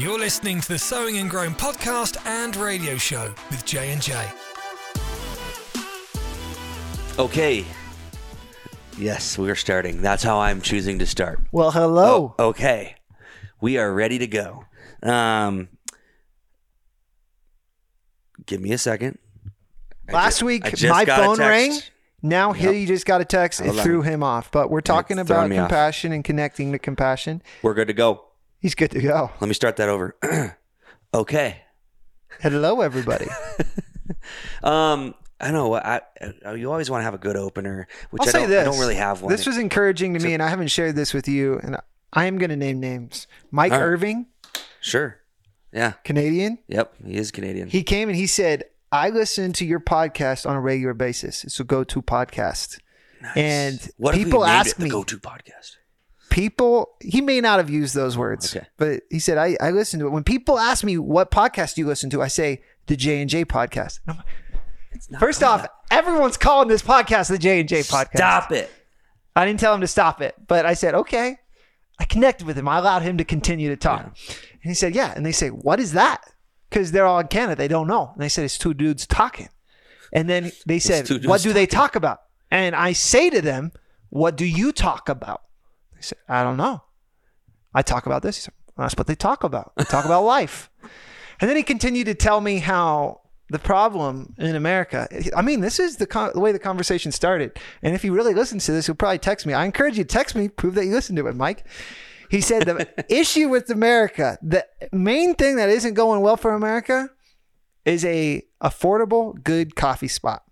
You're listening to the Sowing and Growing podcast and radio show with J and J. Okay. Yes, we are starting. That's how I'm choosing to start. Well, hello. Oh, okay. We are ready to go. Um, give me a second. I Last ju- week, I just my got a phone text. rang. Now Yep. he just got a text. Hold it on. threw him off. But we're talking it's about throwing me off. compassion and connecting to compassion. We're good to go. He's good to go. Let me start that over. okay. Hello, everybody. Um, I know. I, I you always want to have a good opener, which I'll I say don't. this. I don't really have one. This was encouraging to me, and I haven't shared this with you. And I am going to name names. Mike right. Irving, sure. Yeah. Canadian. Yep. He is Canadian. He came and he said, "I listen to your podcast on a regular basis. It's a go-to podcast." And what people ask me, go-to podcast? People he may not have used those words Okay. but he said I, I listen to it. When people ask me what podcast do you listen to i say the j&j podcast. Like, first off everyone's calling this podcast the j&j podcast Stop it. i didn't tell him to stop it but i said okay. I connected with him. I allowed him to continue to talk. And he said yeah. And they say what is that? Because they're all in canada. They don't know. And they said it's two dudes talking. And then they said what do they talk about? And i say to them what do you talk about they said i don't know I talk about this. He said, well, that's what they talk about. They talk about life. And then he continued to tell me how the problem in America, I mean, this is the, con- the way the conversation started. And if he really listens to this, he'll probably text me. I encourage you to text me, prove that you listened to it, Mike. He said the issue with America, the main thing that isn't going well for America is a affordable, good coffee spot.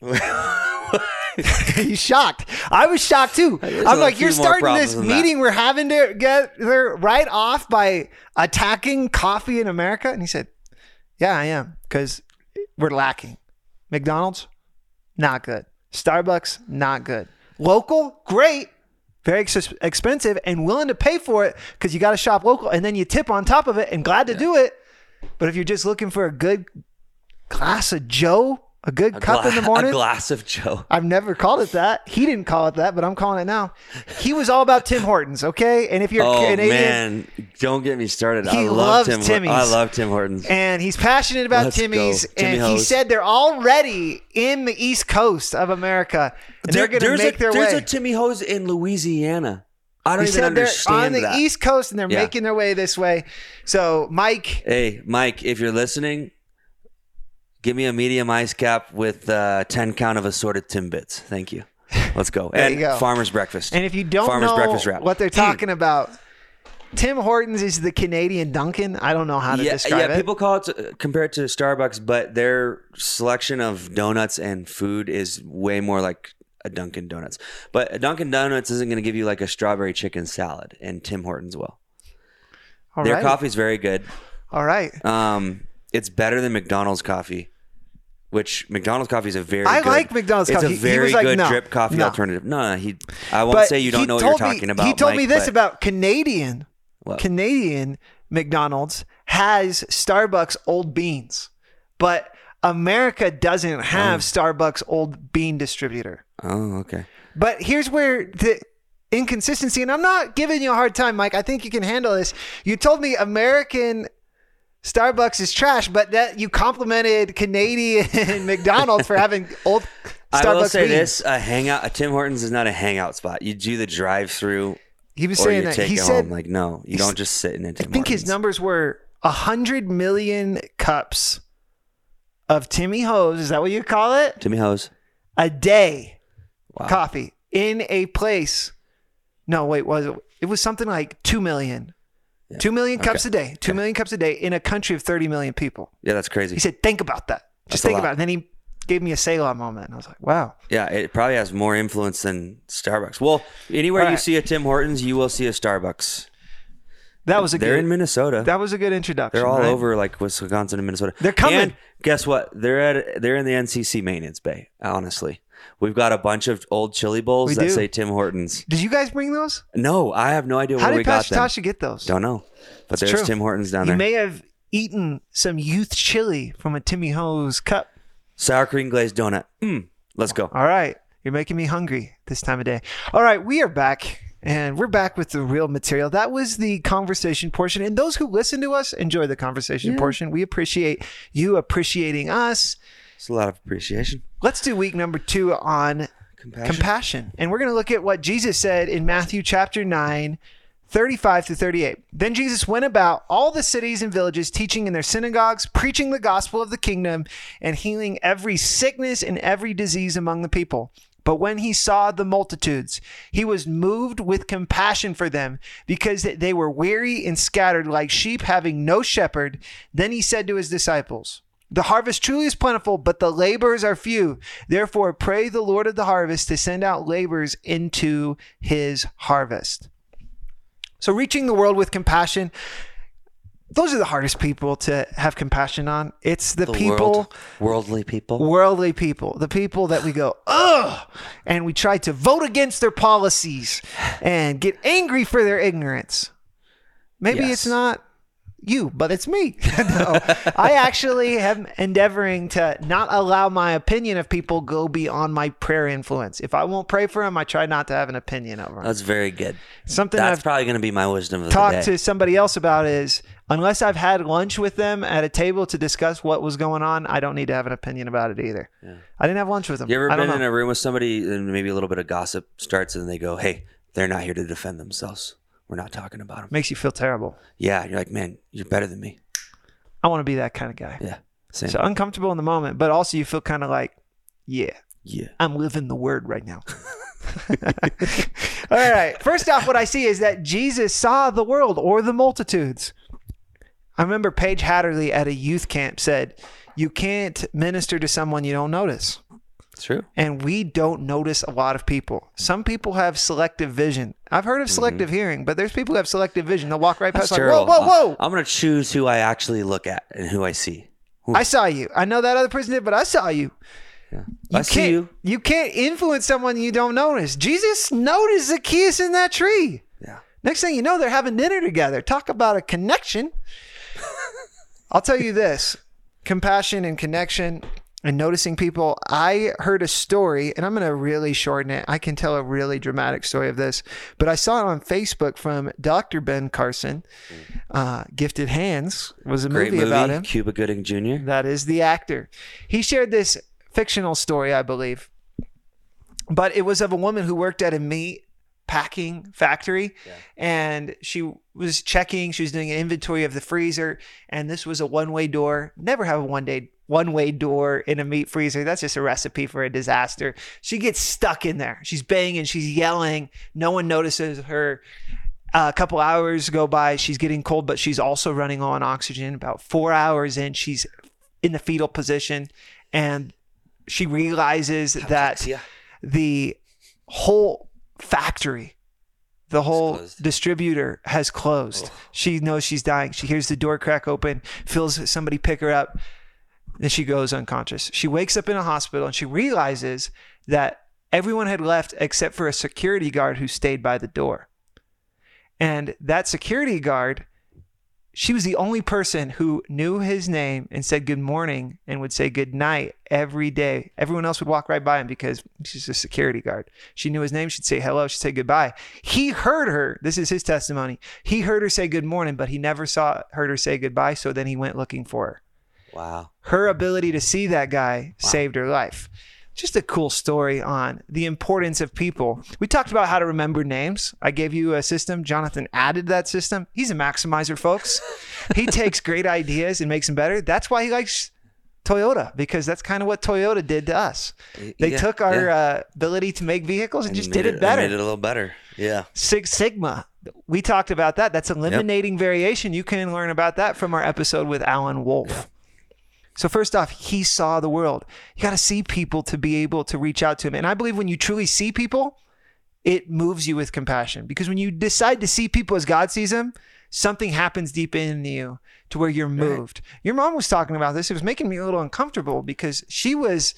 He's shocked. I was shocked too. There's I'm like, you're starting this meeting we're having to get there right off by attacking coffee in America. And he said, Yeah, I am. Because we're lacking. McDonald's, not good. Starbucks, not good. Local, great. Very ex- expensive and willing to pay for it because you got to shop local and then you tip on top of it and glad to do it. But if you're just looking for a good glass of Joe, a good A cup in the morning, A glass of Joe. I've never called it that. He didn't call it that, but I'm calling it now. He was all about Tim Hortons, okay? And if you're Oh Canadian man, don't get me started. I He love loves Tim. Timmy's. I love Tim Hortons. and he's passionate about Let's go. Timmy's, Timmy and he said they're already in the East Coast of America, and they're going to there's make a, their there's way. a Timmy Ho's in Louisiana. I don't he even said they're on the that. East Coast, and they're Yeah. making their way this way. So, Mike, Hey, Mike, if you're listening, give me a medium ice cap with uh, 10 count of assorted Timbits. Thank you. Let's go. There and you go. Farmer's Breakfast. and if you don't Farmer's know Breakfast wrap. what they're talking about, Tim Hortons is the Canadian Dunkin'. I don't know how to yeah, describe yeah. it. Yeah, people call it uh, compared to Starbucks, but their selection of donuts and food is way more like a Dunkin' Donuts. But a Dunkin' Donuts isn't going to give you like a strawberry chicken salad, and Tim Hortons will. All Their right. coffee's very good. All right. Um, it's better than McDonald's coffee, which McDonald's coffee is a very. I good, like McDonald's it's coffee. a He very was like, good no, drip coffee no. alternative. No, no, he. I won't But say you don't know what you're me- talking about. He told Mike, me this about Canadian. What? Canadian McDonald's has Starbucks old beans, but America doesn't have oh. Starbucks old bean distributor. Oh, okay. But here's where the inconsistency, and I'm not giving you a hard time, Mike. I think you can handle this. You told me American Starbucks is trash, but that you complimented Canadian McDonald's for having old Starbucks I will say beans. this: a hangout, a Tim Hortons is not a hangout spot. You do the drive-through, He was saying that. He said home. Like, no, you don't just sit in a I Tim think his numbers were a hundred million cups of Timmy Ho's. Is that what you call it? Timmy Ho's. A day Wow. coffee in a place. No, wait, was it? It was something like two million. Two million cups a day. Two million cups a day in a country of 30 million people. Yeah, that's crazy. He said, think about that. Just That's think about it. And then he gave me a Selah moment. And I was like, wow. Yeah, it probably has more influence than Starbucks. Well, anywhere you see a Tim Hortons, you will see a Starbucks. That was a They're good, in Minnesota. that was a good introduction. They're all right? over like Wisconsin and Minnesota. They're coming. And guess what? They're at they're in the NCC maintenance bay. Honestly, we've got a bunch of old chili bowls We that do. say Tim Hortons. Did you guys bring those? No, I have no idea How where we did got Pastor them. Tasha get those? Don't know, but there's true. Tim Hortons down there. You there. may have eaten some youth chili from a Timmy Ho's cup. Sour cream glazed donut. Mm, let's go. All right. You're making me hungry this time of day. All right. We are back. And we're back with the real material. That was the conversation portion. And those who listen to us enjoy the conversation portion. We appreciate you appreciating us. It's a lot of appreciation. Let's do week number two on Compassion. compassion. And we're going to look at what Jesus said in Matthew chapter 9, 35 to 38. Then Jesus went about all the cities and villages, teaching in their synagogues, preaching the gospel of the kingdom, and healing every sickness and every disease among the people. But when he saw the multitudes, he was moved with compassion for them because they were weary and scattered like sheep having no shepherd. Then he said to his disciples, the harvest truly is plentiful, but the laborers are few. Therefore, pray the Lord of the harvest to send out laborers into his harvest. So, reaching the world with compassion, those are the hardest people to have compassion on. It's the, The people, world, worldly people. worldly people, the people that we go, ugh, and we try to vote against their policies and get angry for their ignorance. Maybe Yes. it's not you, but it's me. no, I actually am endeavoring to not allow my opinion of people go beyond my prayer influence. If I won't pray for them, I try not to have an opinion of them. That's very good. Something That's I've probably going to be my wisdom of talked to somebody else about is unless I've had lunch with them at a table to discuss what was going on, I don't need to have an opinion about it either. I didn't have lunch with them. You ever been in a room with somebody and maybe a little bit of gossip starts and they go, "Hey, they're not here to defend themselves. We're not talking about them." Makes you feel terrible. Yeah, you're like, "Man, you're better than me." I want to be that kind of guy. Yeah, same. So uncomfortable in the moment, but also you feel kind of like, yeah, yeah, I'm living the word right now. All right. First off, what I see is that Jesus saw the world or the multitudes. I remember Paige Hatterley at a youth camp said, You can't minister to someone you don't notice. It's true. And we don't notice a lot of people. Some people have selective vision. I've heard of selective hearing, but there's people who have selective vision. They'll walk right Mm-hmm. That's past, like, whoa, whoa, whoa. I'm gonna choose who I actually look at and who I see. I saw you. I know that other person did, but I saw you. Yeah. You I see you. You can't influence someone you don't notice. Jesus noticed Zacchaeus in that tree. Yeah. Next thing you know, they're having dinner together. Talk about a connection. I'll tell you this compassion and connection and noticing people. I heard a story, and I'm going to really shorten it. I can tell a really dramatic story of this, but I saw it on Facebook from Dr. Ben Carson. Uh, Gifted Hands was a Great movie, movie. about him. Cuba Gooding Jr. That is the actor. He shared this fictional story, I believe, but it was of a woman who worked at a meat packing factory and she was checking she was doing an inventory of the freezer and this was a one-way door never have a one-day one-way door in a meat freezer. That's just a recipe for a disaster. She gets stuck in there. She's banging she's yelling. No one notices her. A couple hours go by. She's getting cold but she's also running on oxygen. About four hours in she's in the fetal position and she realizes that the whole factory the whole distributor has closed. She knows she's dying. She hears the door crack open feels somebody pick her up then she goes unconscious she wakes up in a hospital and she realizes that everyone had left except for a security guard who stayed by the door and that security guard, she was the only person who knew his name and said good morning and would say good night every day. Everyone else would walk right by him because she's a security guard. She knew his name. She'd say hello. She'd say goodbye. He heard her. This is his testimony. He heard her say good morning, but he never saw heard her say goodbye. So then he went looking for her. Wow. Her ability to see that guy saved her life. Just a cool story on the importance of people. We talked about how to remember names. I gave you a system. Jonathan added that system. He's a maximizer, folks. he takes great ideas and makes them better. That's why he likes Toyota because that's kind of what Toyota did to us. They Yeah, took our yeah. uh, ability to make vehicles and, just did it better. Made it a little better. Yeah. Six Sigma. We talked about that. That's eliminating variation. You can learn about that from our episode with Alan Wolf. So first off, he saw the world. You got to see people to be able to reach out to him. And I believe when you truly see people, it moves you with compassion because when you decide to see people as God sees them, something happens deep in you to where you're moved. Your mom was talking about this. It was making me a little uncomfortable because she was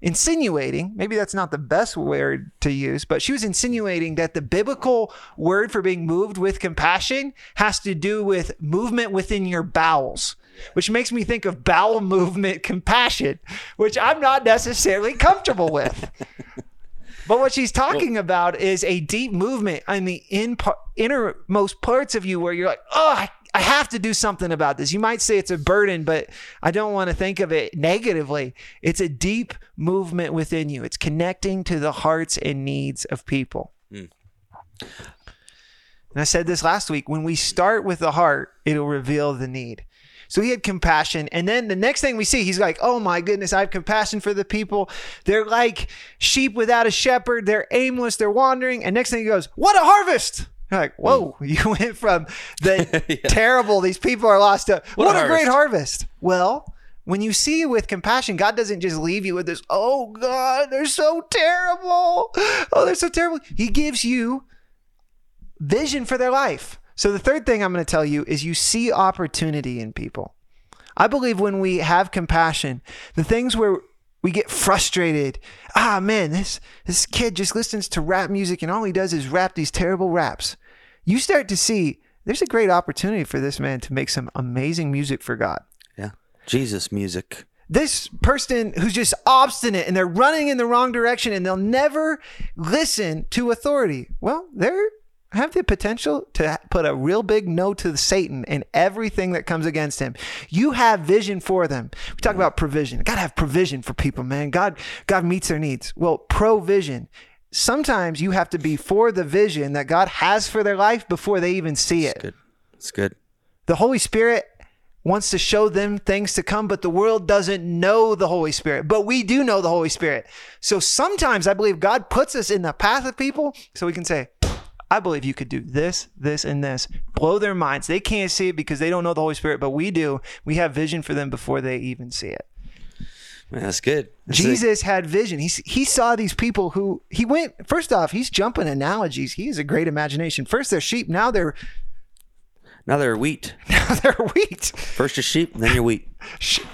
insinuating, maybe that's not the best word to use, but she was insinuating that the biblical word for being moved with compassion has to do with movement within your bowels, which makes me think of bowel movement compassion, which I'm not necessarily comfortable with. But what she's talking about is a deep movement in the in, innermost parts of you where you're like, oh, I, I have to do something about this. You might say it's a burden, but I don't want to think of it negatively. It's a deep movement within you, it's connecting to the hearts and needs of people. Mm. And I said this last week when we start with the heart, it'll reveal the need. So he had compassion. And then the next thing we see, he's like, oh my goodness, I have compassion for the people. They're like sheep without a shepherd. They're aimless. They're wandering. And next thing he goes, what a harvest. You're like, whoa, hmm. you went from the Yeah. terrible, these people are lost to What what, a a, great harvest. Well, when you see with compassion, God doesn't just leave you with this, oh God, they're so terrible. Oh, they're so terrible. He gives you vision for their life. So the third thing I'm going to tell you is you see opportunity in people. I believe when we have compassion, the things where we get frustrated, ah man, this this kid just listens to rap music and all he does is rap these terrible raps. You start to see there's a great opportunity for this man to make some amazing music for God Yeah. Jesus music. this person who's just obstinate and they're running in the wrong direction and they'll never listen to authority. Well, they're have the potential to put a real big no to Satan and everything that comes against him. You have vision for them. We talk about provision. Got to have provision for people, man. God God meets their needs. Well, provision. Sometimes you have to be for the vision that God has for their life before they even see it. Good. It's good. The Holy Spirit wants to show them things to come, but the world doesn't know the Holy Spirit. But we do know the Holy Spirit. So sometimes I believe God puts us in the path of people so we can say, I believe you could do this, this, and this. Blow their minds. They can't see it because they don't know the Holy Spirit, but we do. We have vision for them before they even see it. Man, that's good. That's Jesus had vision. He, he saw these people who he went, first off, he's jumping analogies. He has a great imagination. First they're sheep, now they're now they're wheat. now they're wheat. First you're sheep, then you're wheat. Sheep,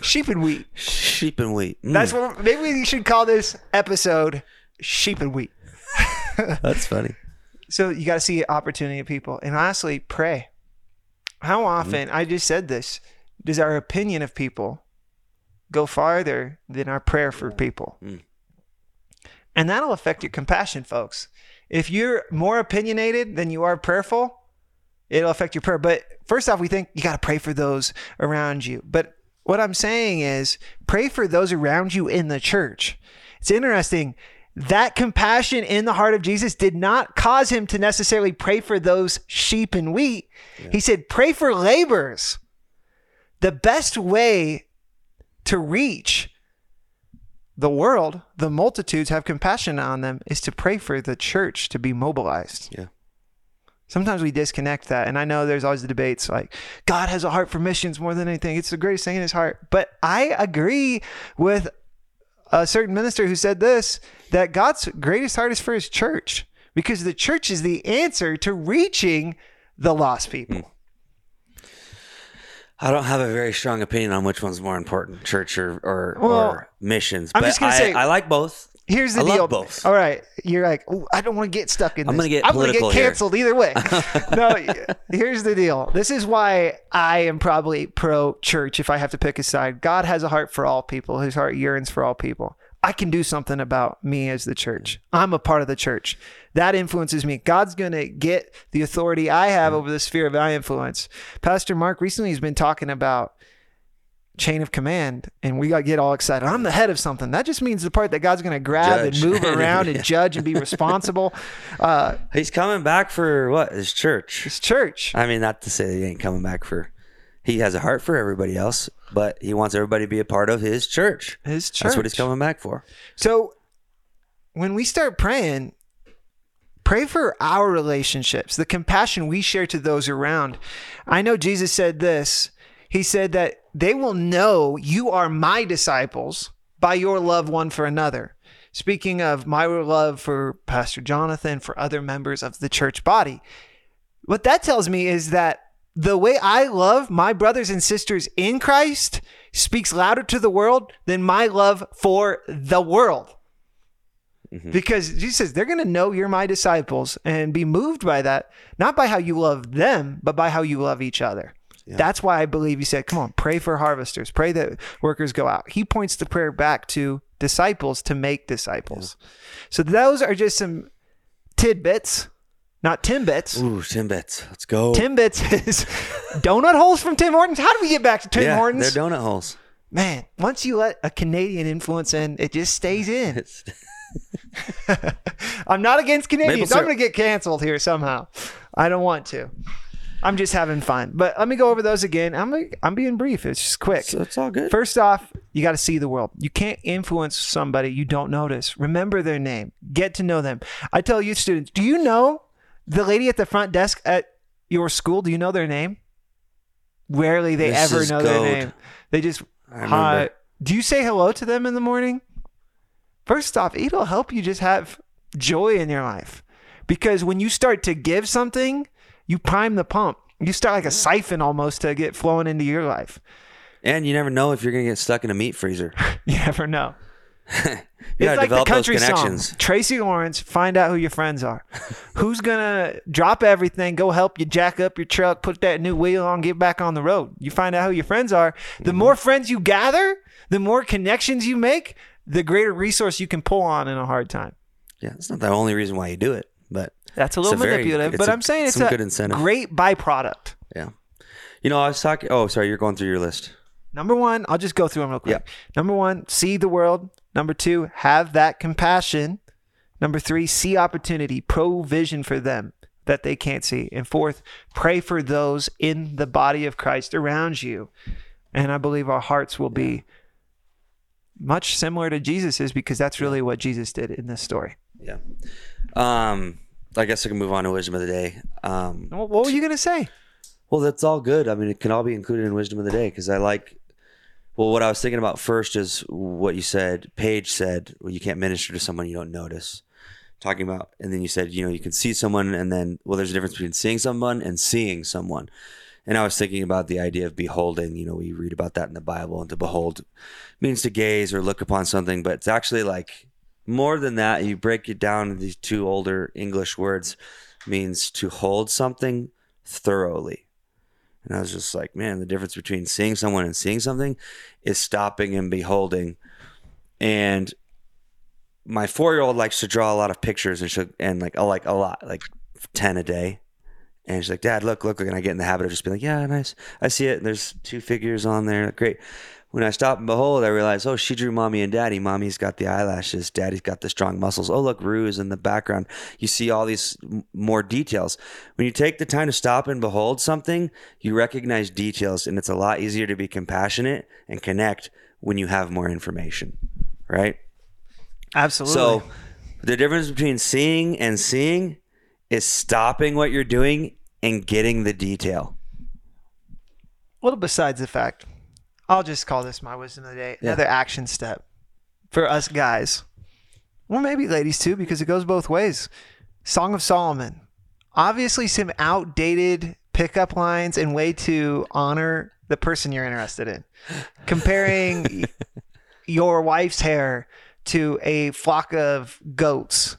sheep and wheat. Sheep and wheat. Mm, That's what maybe we should call this episode sheep and wheat. that's funny. So you got to see opportunity in people. And lastly, pray. How often, I just said this, does our opinion of people go farther than our prayer for people? Mm. And that'll affect your compassion, folks. If you're more opinionated than you are prayerful, it'll affect your prayer. But first off, we think you got to pray for those around you. But what I'm saying is pray for those around you in the church. It's interesting. That compassion in the heart of Jesus did not cause him to necessarily pray for those sheep and wheat. He said, pray for laborers. The best way to reach the world, the multitudes, have compassion on them, is to pray for the church to be mobilized. Yeah. Sometimes we disconnect that. And I know there's always the debates like, God has a heart for missions more than anything. It's the greatest thing in his heart. But I agree with a certain minister who said this that God's greatest heart is for his church because the church is the answer to reaching the lost people. Hmm. I don't have a very strong opinion on which one's more important, church or or, Well, or missions. I'm but just gonna I, say- I like both. Here's the I deal. both. All right. You're like, I don't want to get stuck in I'm this. gonna get I'm gonna get here." canceled either way. no, here's the deal. This is why I am probably pro church if I have to pick a side. God has a heart for all people. His heart yearns for all people. I can do something about me as the church. I'm a part of the church. That influences me. God's going to get the authority I have hmm. over the sphere of my influence. Pastor Mark recently has been talking about chain of command and we got to get all excited. I'm the head of something. That just means the part that God's going to grab Judge. and move around and judge and be responsible. Uh, He's coming back for what? His church. it's church. I mean, not to say that he ain't coming back for. He has a heart for everybody else, but he wants everybody to be a part of his church. His church. That's what he's coming back for. So when we start praying, pray for our relationships, the compassion we share to those around. I know Jesus said this. He said that they will know you are my disciples by your love one for another. Speaking of my love for Pastor Jonathan, for other members of the church body, what that tells me is that the way I love my brothers and sisters in Christ speaks louder to the world than my love for the world. Mm-hmm. Because Jesus says they're going to know you're my disciples and be moved by that, not by how you love them, but by how you love each other. That's why I believe he said, come on, pray for harvesters, pray that workers go out. He points the prayer back to disciples to make disciples. So those are just some tidbits, not timbits. Ooh, Timbits. Let's go. Timbits is donut holes from Tim Hortons. How do we get back to Tim yeah, Hortons? they're donut holes. Man, once you let a Canadian influence in, it just stays in. I'm not against Canadians. I'm going to get canceled here somehow. I don't want to. I'm just having fun. But let me go over those again. I'm I'm being brief. It's just quick. so it's all good. First off, you got to see the world. You can't influence somebody you don't notice. Remember their name. Get to know them. I tell youth students, do you know the lady at the front desk at your school? Do you know their name? Rarely they This ever know their name. They just hi. Do you say hello to them in the morning? First off, it'll help you just have joy in your life. Because when you start to give something, you prime the pump. You start like a siphon almost to get flowing into your life. And you never know if you're gonna get stuck in a meat freezer. You never know. You it's like the develop those country connections. song. Tracy Lawrence, find out who your friends are. Who's gonna drop everything, go help you jack up your truck, put that new wheel on, get back on the road. You find out who your friends are. The Mm-hmm. more friends you gather, the more connections you make, the greater resource you can pull on in a hard time. Yeah, it's not the only reason why you do it, but That's a little a manipulative, it's but I'm saying it's a good incentive. great byproduct. yeah. You know, I was talking. Oh, sorry, you're going through your list. Number one, I'll just go through them real quick. Yeah. Number one, see the world. Number two, have that compassion. Number three, see opportunity, provision for them that they can't see. And fourth, pray for those in the body of Christ around you. And I believe our hearts will be much similar to Jesus's because that's really what Jesus did in this story. Yeah. Um, I guess I can move on to wisdom of the day. Um, What what were you going to say? Well, that's all good. I mean, it can all be included in wisdom of the day because I like. Well, what I was thinking about first is what you said. Paige said, "Well, you can't minister to someone you don't notice." Talking about, and then you said, you know, you can see someone, and then, well, there's a difference between seeing someone and seeing someone. And I was thinking about the idea of beholding. You know, we read about that in the Bible, and to behold means to gaze or look upon something, but it's actually like more than that. You break it down. These two older English words means to hold something thoroughly. And I was just like, man, the difference between seeing someone and seeing something is stopping and beholding. And my four year old likes to draw a lot of pictures and she and like like a lot, like ten a day. And she's like, Dad, look, look, look. And I get in the habit of just being like, Yeah, nice. I see it. There's two figures on there. Great. When I stop and behold, I realize, oh, she drew mommy and daddy. Mommy's got the eyelashes. Daddy's got the strong muscles. Oh, look, Rue is in the background. You see all these more details. When you take the time to stop and behold something, you recognize details, and it's a lot easier to be compassionate and connect when you have more information, right? Absolutely. So, the difference between seeing and seeing is stopping what you're doing and getting the detail. A little besides the fact, I'll just call this my wisdom of the day. Yeah. Another action step for us guys, or maybe ladies too, because it goes both ways. Song of Solomon, obviously some outdated pickup lines and way to honor the person you're interested in. Comparing your wife's hair to a flock of goats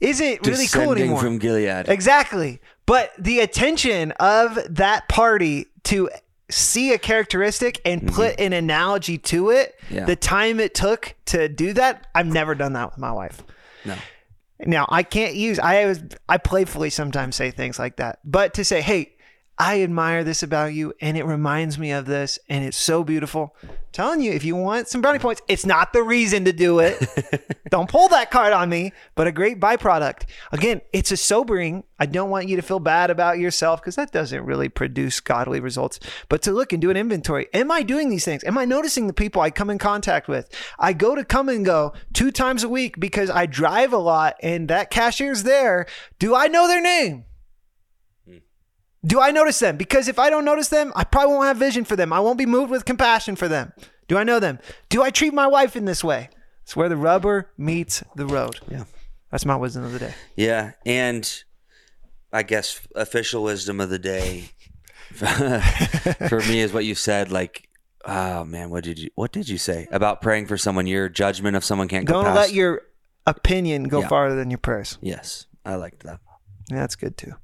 isn't really cool anymore. from Gilead. Exactly. But the attention of that party to see a characteristic and mm-hmm. put an analogy to it, Yeah. the time it took to do that, I've never done that with my wife. No. Now I can't use I was I playfully sometimes say things like that. But to say, hey, I admire this about you and it reminds me of this and it's so beautiful. telling you, if you want some brownie points, it's not the reason to do it. don't pull that card on me, but a great byproduct. Again, it's a sobering. I don't want you to feel bad about yourself because that doesn't really produce godly results. But to look and do an inventory. Am I doing these things? Am I noticing the people I come in contact with? I go to come and go two times a week because I drive a lot and that cashier's there. Do I know their name? Do I notice them? Because if I don't notice them, I probably won't have vision for them. I won't be moved with compassion for them. Do I know them? Do I treat my wife in this way? It's where the rubber meets the road. Yeah. That's my wisdom of the day. Yeah, and I guess official wisdom of the day for me is what you said. Like, oh man, what did you what did you say about praying for someone? Your judgment of someone can't go Don't let your opinion go Yeah. farther than your prayers. yes, I liked that. Yeah, that's good too.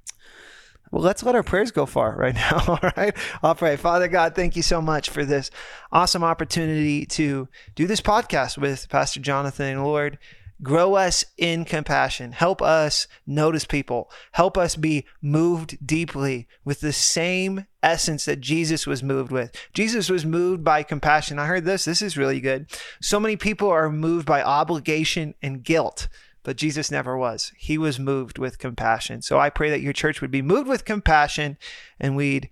Well, let's let our prayers go far right now. All right. I'll pray. Father God, thank you so much for this awesome opportunity to do this podcast with Pastor Jonathan. Lord, grow us in compassion. Help us notice people. Help us be moved deeply with the same essence that Jesus was moved with. Jesus was moved by compassion. I heard this. This is really good. So many people are moved by obligation and guilt but Jesus never was. He was moved with compassion. So I pray that your church would be moved with compassion and we'd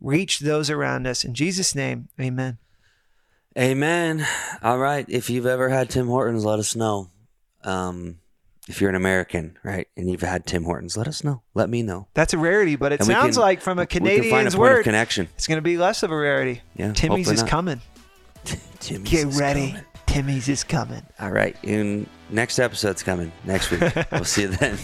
reach those around us. In Jesus' name, amen. Amen. All right. If you've ever had Tim Hortons, let us know. Um, if you're an American, right, and you've had Tim Hortons, let us know. Let me know. That's a rarity, but it And sounds can- like from a we can find a Canadian's of word, connection. it's going to be less of a rarity. Yeah, Timmy's is coming. Timmy's Get is ready. coming. Timmy's is coming. All right. And next episode's coming next week. we'll see you then.